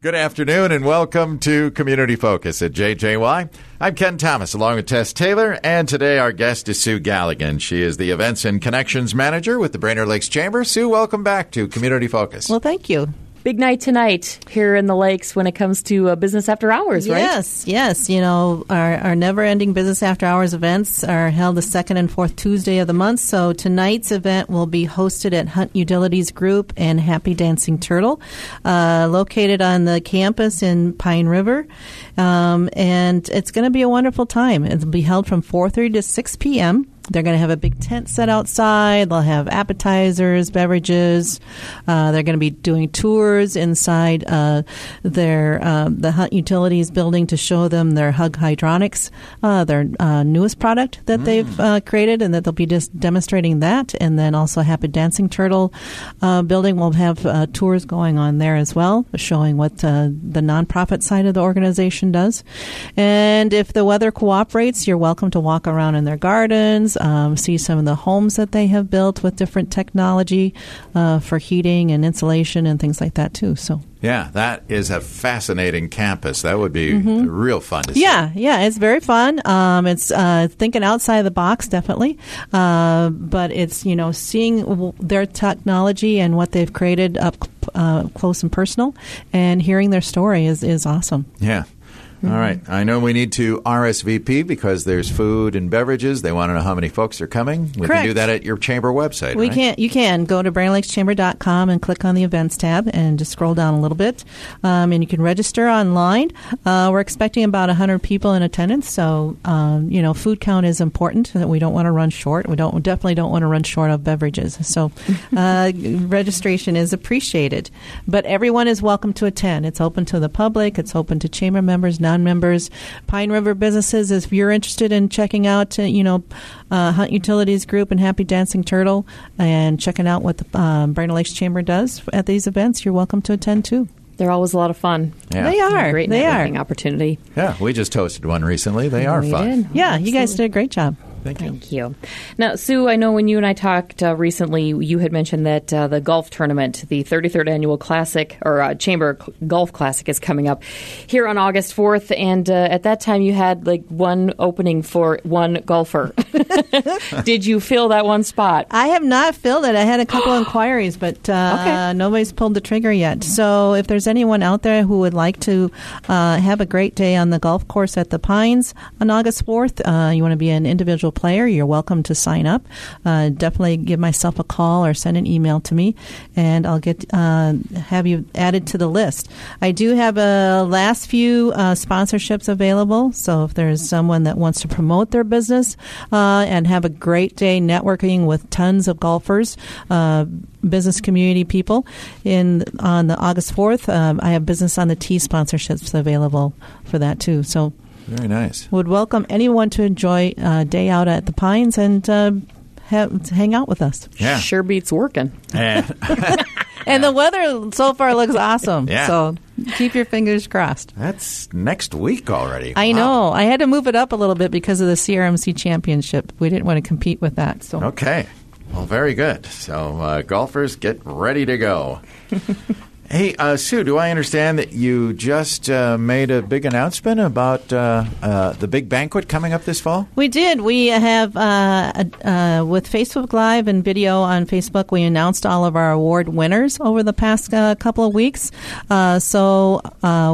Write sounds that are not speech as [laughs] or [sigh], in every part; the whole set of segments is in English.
Good afternoon and welcome to Community Focus at JJY. I'm Ken Thomas along with Tess Taylor, and today our guest is Sue Galligan. She is the Events and Connections Manager with the Brainerd Lakes Chamber. Sue, welcome back to Community Focus. Well, thank you. Big night tonight here in the lakes when it comes to uh, business after hours, right? Yes, yes. You know, our, our never ending business after hours events are held the second and fourth Tuesday of the month. So tonight's event will be hosted at Hunt Utilities Group and Happy Dancing Turtle, uh, located on the campus in Pine River. Um, and it's going to be a wonderful time. It'll be held from 4.30 to 6 p.m. They're going to have a big tent set outside. They'll have appetizers, beverages. Uh, they're going to be doing tours inside uh, their uh, the Hunt Utilities building to show them their Hug Hydronics, uh, their uh, newest product that mm. they've uh, created, and that they'll be just demonstrating that. And then also Happy Dancing Turtle building will have tours going on there as well, showing what the nonprofit side of the organization does. And if the weather cooperates, you're welcome to walk around in their gardens um, see some of the homes that they have built with different technology uh, for heating and insulation and things like that too. So. Yeah, that is a fascinating campus. That would be mm-hmm. real fun to see. Yeah, yeah, it's very fun. Um, it's uh, thinking outside the box, definitely. Uh, but it's you know seeing w- their technology and what they've created up uh, close and personal, and hearing their story is is awesome. Yeah, Mm-hmm. All right. I know we need to RSVP because there's food and beverages. They want to know how many folks are coming. We Correct. can do that at your chamber website. We right? can. You can go to BrainerdLakesChamber.com and click on the events tab and just scroll down a little bit, um, and you can register online. Uh, we're expecting about 100 people in attendance, so um, you know food count is important. That we don't want to run short. We don't we definitely don't want to run short of beverages. So uh, [laughs] registration is appreciated, but everyone is welcome to attend. It's open to the public. It's open to chamber members non-members, Pine River businesses. If you're interested in checking out, uh, you know, uh, Hunt Utilities Group and Happy Dancing Turtle, and checking out what the um, Brainerd Lakes Chamber does at these events, you're welcome to attend too. They're always a lot of fun. Yeah. They are. Great they networking are. opportunity. Yeah, we just hosted one recently. They are we fun. Did. Yeah, Absolutely. you guys did a great job. Thank you. Thank you. Now, Sue, I know when you and I talked uh, recently, you had mentioned that uh, the golf tournament, the 33rd annual Classic or uh, Chamber Golf Classic, is coming up here on August 4th, and uh, at that time you had like one opening for one golfer. [laughs] Did you fill that one spot? I have not filled it. I had a couple [gasps] inquiries, but uh, okay. nobody's pulled the trigger yet. So, if there's anyone out there who would like to uh, have a great day on the golf course at the Pines on August 4th, you want to be an individual player, you're welcome to sign up. Uh, definitely give myself a call or send an email to me, and I'll get uh, have you added to the list. I do have a last few uh, sponsorships available, so if there's someone that wants to promote their business uh, and have a great day networking with tons of golfers uh, business community people. In on the August fourth, um, I have business on the tee sponsorships available for that too. So very nice. Would welcome anyone to enjoy a uh, day out at the Pines and uh, have, hang out with us. Yeah. Sure beats working. Yeah. [laughs] [laughs] and the weather so far looks awesome. Yeah. So keep your fingers crossed. That's next week already. I wow. know. I had to move it up a little bit because of the CRMC championship. We didn't want to compete with that. So Okay. Well, very good. So, uh, golfers, get ready to go. [laughs] Hey, uh, Sue, do I understand that you just uh, made a big announcement about uh, uh the big banquet coming up this fall? We did. We have, uh, uh, with Facebook Live and video on Facebook, we announced all of our award winners over the past couple of weeks. so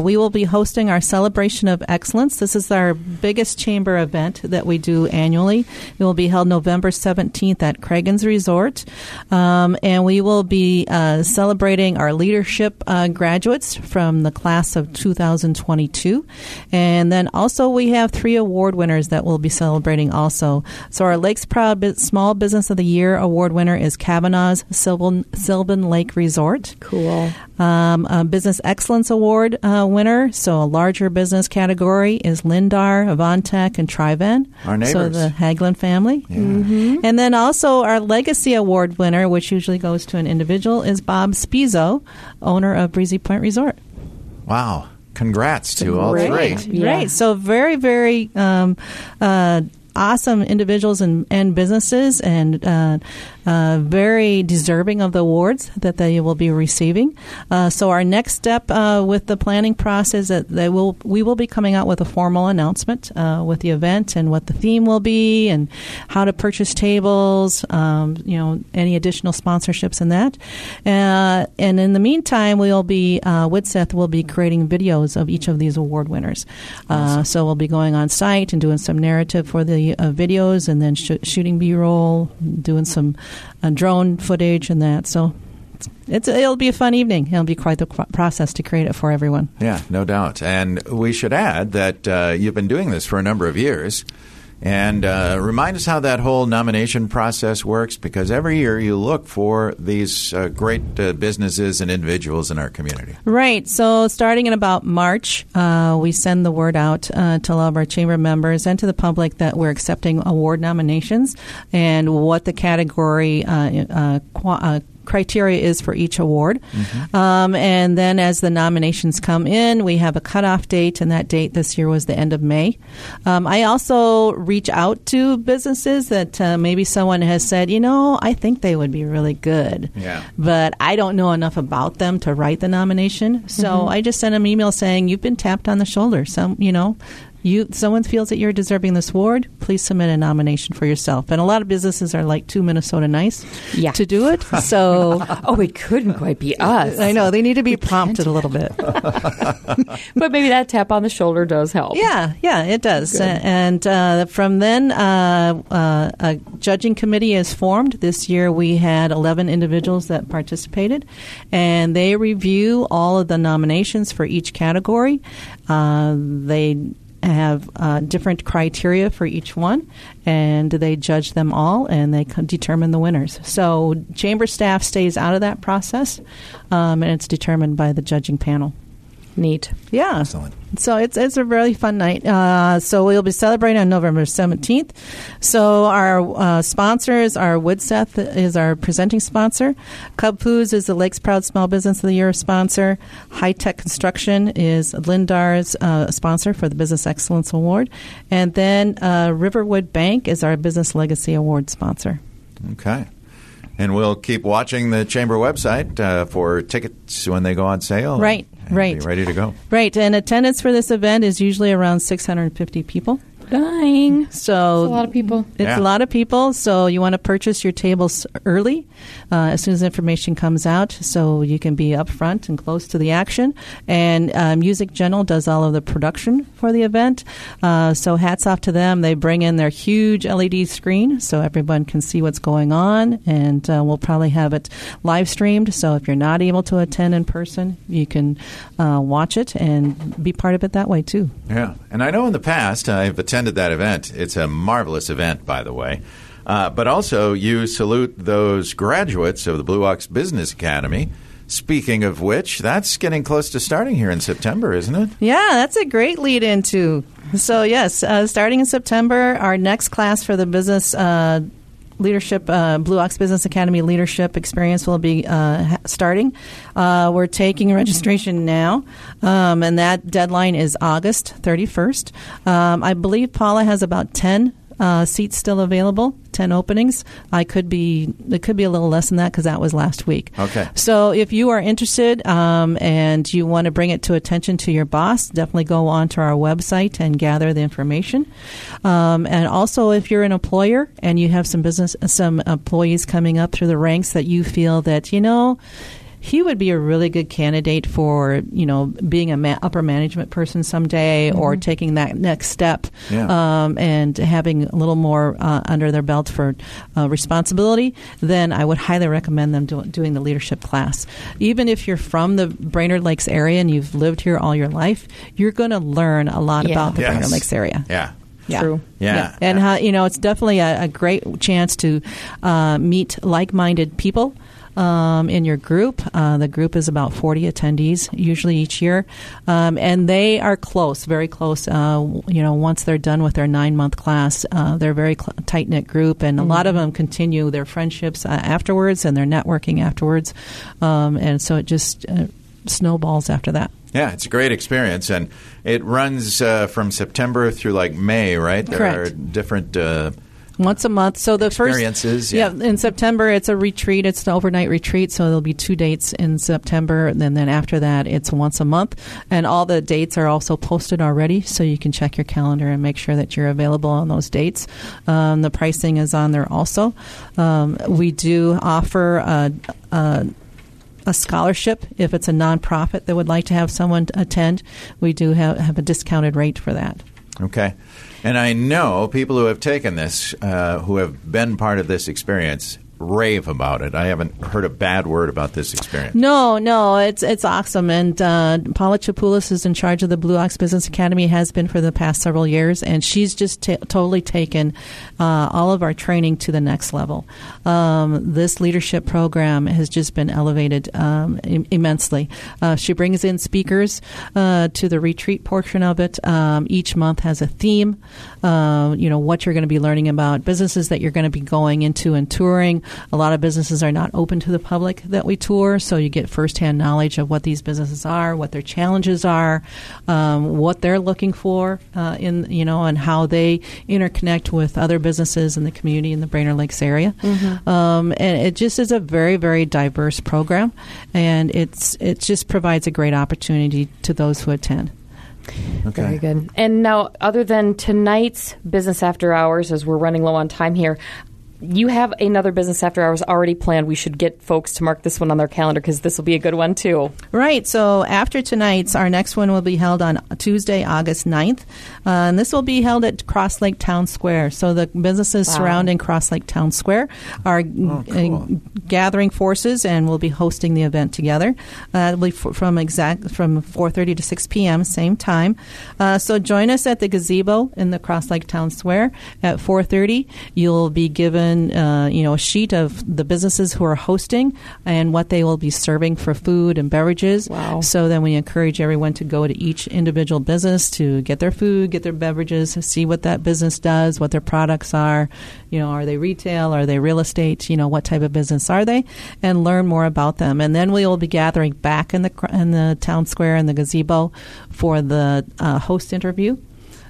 we will be hosting our Celebration of Excellence. This is our biggest chamber event that we do annually. It will be held November 17th at Cragun's Resort. Um, and we will be celebrating our leadership uh, graduates from the class of 2022. And then also we have three award winners that we'll be celebrating also. So our Lakes Proud Small Business of the Year award winner is Kavanaugh's Sylvan, Sylvan Lake Resort. Cool. Um, Business Excellence Award uh, winner, so a larger business category, is Lindar, Avantech, and Triven. Our neighbors. So the Haglin family. Yeah. Mm-hmm. And then also our Legacy Award winner, which usually goes to an individual, is Bob Spizzo, owner of Breezy Point Resort. Wow. Congrats to all three. three. Yeah. Right. So very, very um, uh, awesome individuals and, and businesses, and uh, uh, very deserving of the awards that they will be receiving. Uh, so our next step uh, with the planning process that they will we will be coming out with a formal announcement uh, with the event and what the theme will be and how to purchase tables. Um, you know any additional sponsorships and that. Uh, and in the meantime, we'll be uh, Widseth will be creating videos of each of these award winners. Awesome. so we'll be going on site and doing some narrative for the videos and then sh- shooting B-roll, doing some uh, drone footage and that. So it's it'll be a fun evening. It'll be quite the process to create it for everyone. Yeah, no doubt. And we should add that uh, you've been doing this for a number of years. And uh, remind us how that whole nomination process works because every year you look for these uh, great uh, businesses and individuals in our community. Right. So, starting in about March, uh, we send the word out uh, to all of our chamber members and to the public that we're accepting award nominations and what the category uh, qu- criteria is for each award. Mm-hmm. Um, and then as the nominations come in, we have a cutoff date, and that date this year was the end of May. Um, I also reach out to businesses that uh, maybe someone has said, you know, I think they would be really good, yeah. but I don't know enough about them to write the nomination. So mm-hmm. I just send them email saying, you've been tapped on the shoulder. Some, you know, you someone feels that you're deserving this award, please submit a nomination for yourself. And a lot of businesses are like too Minnesota nice yeah. to do it. [laughs] So oh, it couldn't quite be us. I know they need to be prompted a little bit. [laughs] but maybe that tap on the shoulder does help. Yeah, yeah, it does. Uh, and uh, from then, uh, uh, a judging committee is formed. This year, we had 11 individuals that participated, and they review all of the nominations for each category. Uh, they have uh, different criteria for each one, and they judge them all and they determine the winners. So, chamber staff stays out of that process, um, and it's determined by the judging panel. Neat. Yeah. Excellent. So it's it's a really fun night. Uh, so we'll be celebrating on November seventeenth. So our uh, sponsors are Widseth is our presenting sponsor. Cub Foods is the Lakes Proud Small Business of the Year sponsor. Hytec Construction is Lindar's uh, sponsor for the Business Excellence Award, and then uh, Riverwood Bank is our Business Legacy Award sponsor. Okay. And we'll keep watching the chamber website uh, for tickets when they go on sale. Right right. ready to go. Right. And attendance for this event is usually around 650 people. Dying. So That's a lot of people. It's yeah. a lot of people. So you want to purchase your tables early, uh, as soon as information comes out, so you can be up front and close to the action. And uh, Music General does all of the production for the event. Uh, so hats off to them. They bring in their huge LED screen so everyone can see what's going on, and uh, we'll probably have it live streamed. So if you're not able to attend in person, you can uh, watch it and be part of it that way too. Yeah, and I know in the past I've attended that event. It's a marvelous event, by the way. Uh, but also, you salute those graduates of the Blue Ox Business Academy. Speaking of which, that's getting close to starting here in September, isn't it? Yeah, that's a great lead into. So, yes, uh, starting in September, our next class for the business uh, leadership, uh, Blue Ox Business Academy leadership experience will be uh, starting. Uh, we're taking registration now, um, and that deadline is August 31st. Um, I believe Paula has about 10 uh, seats still available, ten openings. I could be it could be a little less than that because that was last week. Okay. So if you are interested um, and you want to bring it to attention to your boss, definitely go onto our website and gather the information. Um, and also, if you're an employer and you have some business some employees coming up through the ranks that you feel that you know he would be a really good candidate for you know being a ma- upper management person someday mm-hmm. or taking that next step yeah. um, and having a little more uh, under their belt for uh, responsibility, then I would highly recommend them do- doing the leadership class. Even if you're from the Brainerd Lakes area and you've lived here all your life, you're going to learn a lot yeah. about the yes. Brainerd Lakes area. Yeah. Yeah. True. Yeah. yeah. And how, you know, it's definitely a, a great chance to uh, meet like-minded people um, in your group. Uh, the group is about 40 attendees usually each year, um, and they are close, very close. Uh, you know, once they're done with their nine month class, uh, they're a very cl- tight knit group, and mm-hmm. a lot of them continue their friendships uh, afterwards and their networking afterwards, um, and so it just uh, snowballs after that. Yeah, it's a great experience, and it runs uh, from September through like May, right? There Correct. are different. Once a month. So the Experiences, first, yeah. in September it's a retreat. It's an overnight retreat. So there'll be two dates in September, and then, then after that it's once a month. And all the dates are also posted already, so you can check your calendar and make sure that you're available on those dates. Um, the pricing is on there also. Um, we do offer a, a a scholarship if it's a nonprofit that would like to have someone attend. We do have, have a discounted rate for that. Okay, and I know people who have taken this, uh, who have been part of this experience, rave about it. I haven't heard a bad word about this experience. No, no, it's it's awesome. And uh, Paula Chapoulis is in charge of the Blue Ox Business Academy, has been for the past several years, and she's just ta totally taken uh, all of our training to the next level. Um, this leadership program has just been elevated um, im- immensely. Uh, she brings in speakers uh, to the retreat portion of it. Um, each month has a theme. Uh, you know what you're going to be learning about businesses that you're going to be going into and touring. A lot of businesses are not open to the public that we tour, so you get firsthand knowledge of what these businesses are, what their challenges are, um, what they're looking for uh, in you know, and how they interconnect with other businesses in the community in the Brainerd Lakes area. Um, and it just is a very very diverse program, and it's it just provides a great opportunity to those who attend. Okay. Very good. And now, other than tonight's business after hours, as we're running low on time here, you have another business after hours already planned. We should get folks to mark this one on their calendar because this will be a good one too. Right. So after tonight's, our next one will be held on Tuesday, August 9th. Uh, and this will be held at Cross Lake Town Square. So the businesses Wow. surrounding Cross Lake Town Square are Oh, cool. uh, gathering forces and will be hosting the event together. Uh, it'll be f- from exact from 4:30 to 6 p.m. same time. Uh, so join us at the gazebo in the Cross Lake Town Square at 4:30. You'll be given uh, you know a sheet of the businesses who are hosting and what they will be serving for food and beverages. Wow. So then we encourage everyone to go to each individual business to get their food, get their beverages, see what that business does, what their products are. You know, are they retail? Are they real estate? You know, what type of business are they? And learn more about them. And then we will be gathering back in the in the town square in the gazebo for the uh, host interview.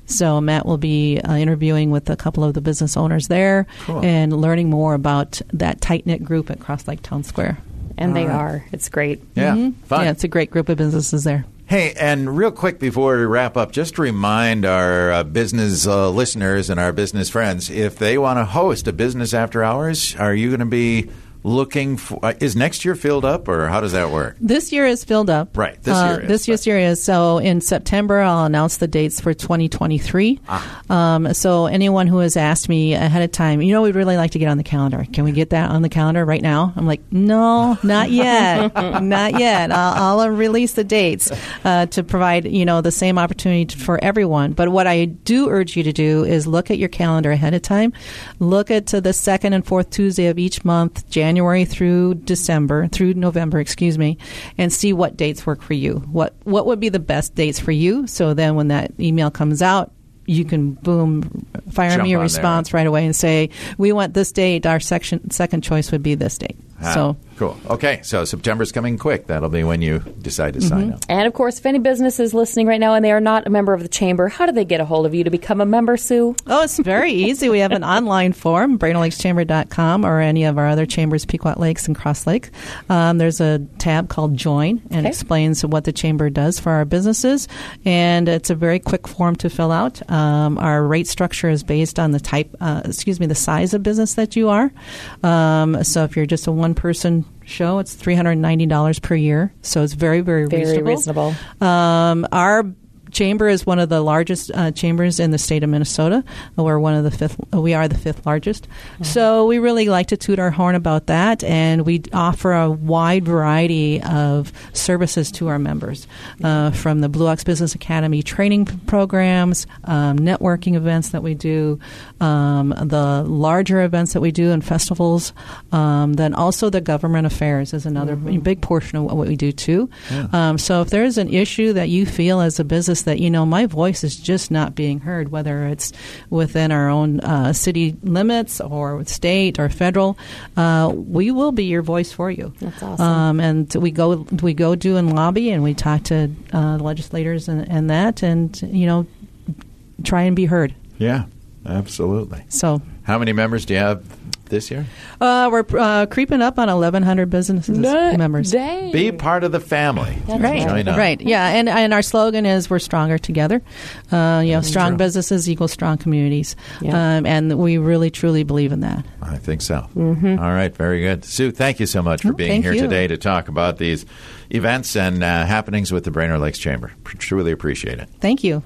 So Matt will be uh, interviewing with a couple of the business owners there Cool. and learning more about that tight knit group at Cross Lake Town Square. And they All right. are. It's great. Yeah, Mhm. fun. Yeah, it's a great group of businesses there. Hey, and real quick before we wrap up, just to remind our uh, business uh, listeners and our business friends if they want to host a business after hours, are you going to be looking for? Uh, is next year filled up, or how does that work? This year is filled up. Right, this Uh, year is, This year's year is. So in September, I'll announce the dates for 2023. Ah. Um, so anyone who has asked me ahead of time, you know, we'd really like to get on the calendar. Can we get that on the calendar right now? I'm like, no, not yet, [laughs] not yet. I'll, I'll release the dates uh, to provide you know the same opportunity to- for everyone. But what I do urge you to do is look at your calendar ahead of time. Look at to the second and fourth Tuesday of each month, January through December, through November, excuse me, and see what dates work for you. What what would be the best dates for you? So then when that email comes out, you can boom fire Jump me a on there. response right away and say we want this date. Our section second choice would be this date. Ah, So cool. Okay, so September's coming quick. That'll be when you decide to sign up. And of course, if any business is listening right now and they are not a member of the chamber, how do they get a hold of you to become a member, Sue? Oh, it's very easy. We have an online form, BrainerdLakesChamber.com or any of our other chambers, Pequot Lakes and Cross Lake. Um, there's a tab called Join and Okay. explains what the chamber does for our businesses. And it's a very quick form to fill out. Um, our rate structure is based on the type, uh, excuse me, the size of business that you are. Um, so if you're just a one person show, it's $390 per year. So it's very, very, Very reasonable. um, our chamber is one of the largest uh, chambers in the state of Minnesota. We're one of the fifth. We are the fifth largest. So we really like to toot our horn about that, and we offer a wide variety of services to our members, uh, from the Blue Ox Business Academy training programs, um, networking events that we do, um, the larger events that we do, and festivals. Um, then also the government affairs is another big portion of what we do too. Um, so if there's an issue that you feel as a business that you know my voice is just not being heard, whether it's within our own uh, city limits or state or federal. Uh, we will be your voice for you. That's awesome. Um, and we go we go do and lobby, and we talk to uh, legislators and, and that, and you know, try and be heard. Yeah, absolutely. So, how many members do you have this year? Uh, we're uh, creeping up on 1,100 businesses members. Dang. Be part of the family. That's Right, Join up. right, yeah, and and our slogan is "We're stronger together." Uh, you know, strong true. businesses equal strong communities, Yeah. um, and we really truly believe in that. I think so. All right, very good. Sue, thank you so much for Oh, being thank here you. today to talk about these events and uh, happenings with the Brainerd Lakes Chamber. Truly appreciate it. Thank you.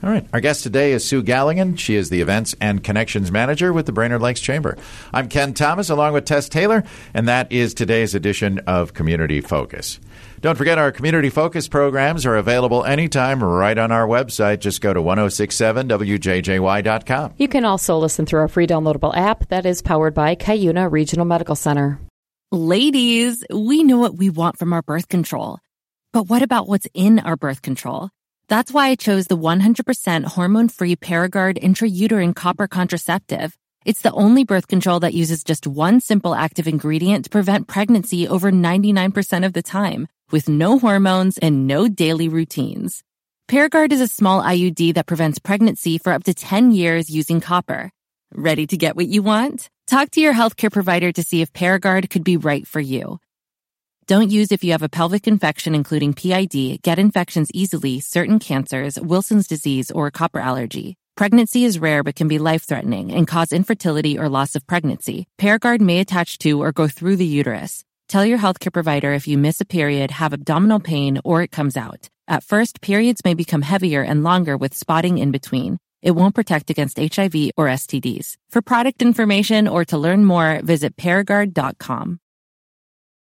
All right. Our guest today is Sue Galligan. She is the Events and Connections Manager with the Brainerd Lakes Chamber. I'm Ken Thomas along with Tess Taylor, and that is today's edition of Community Focus. Don't forget our Community Focus programs are available anytime right on our website. Just go to 1067wjjy.com. You can also listen through our free downloadable app that is powered by Cuyuna Regional Medical Center. Ladies, we know what we want from our birth control. But what about what's in our birth control? That's why I chose the 100% hormone free Paragard intrauterine copper contraceptive. It's the only birth control that uses just one simple active ingredient to prevent pregnancy over 99% of the time, with no hormones and no daily routines. Paragard is a small IUD that prevents pregnancy for up to 10 years using copper. Ready to get what you want? Talk to your healthcare provider to see if Paragard could be right for you. Don't use if you have a pelvic infection, including PID, get infections easily, certain cancers, Wilson's disease, or copper allergy. Pregnancy is rare but can be life threatening and cause infertility or loss of pregnancy. Paragard may attach to or go through the uterus. Tell your healthcare provider if you miss a period, have abdominal pain, or it comes out. At first, periods may become heavier and longer with spotting in between. It won't protect against HIV or STDs. For product information or to learn more, visit Paragard.com.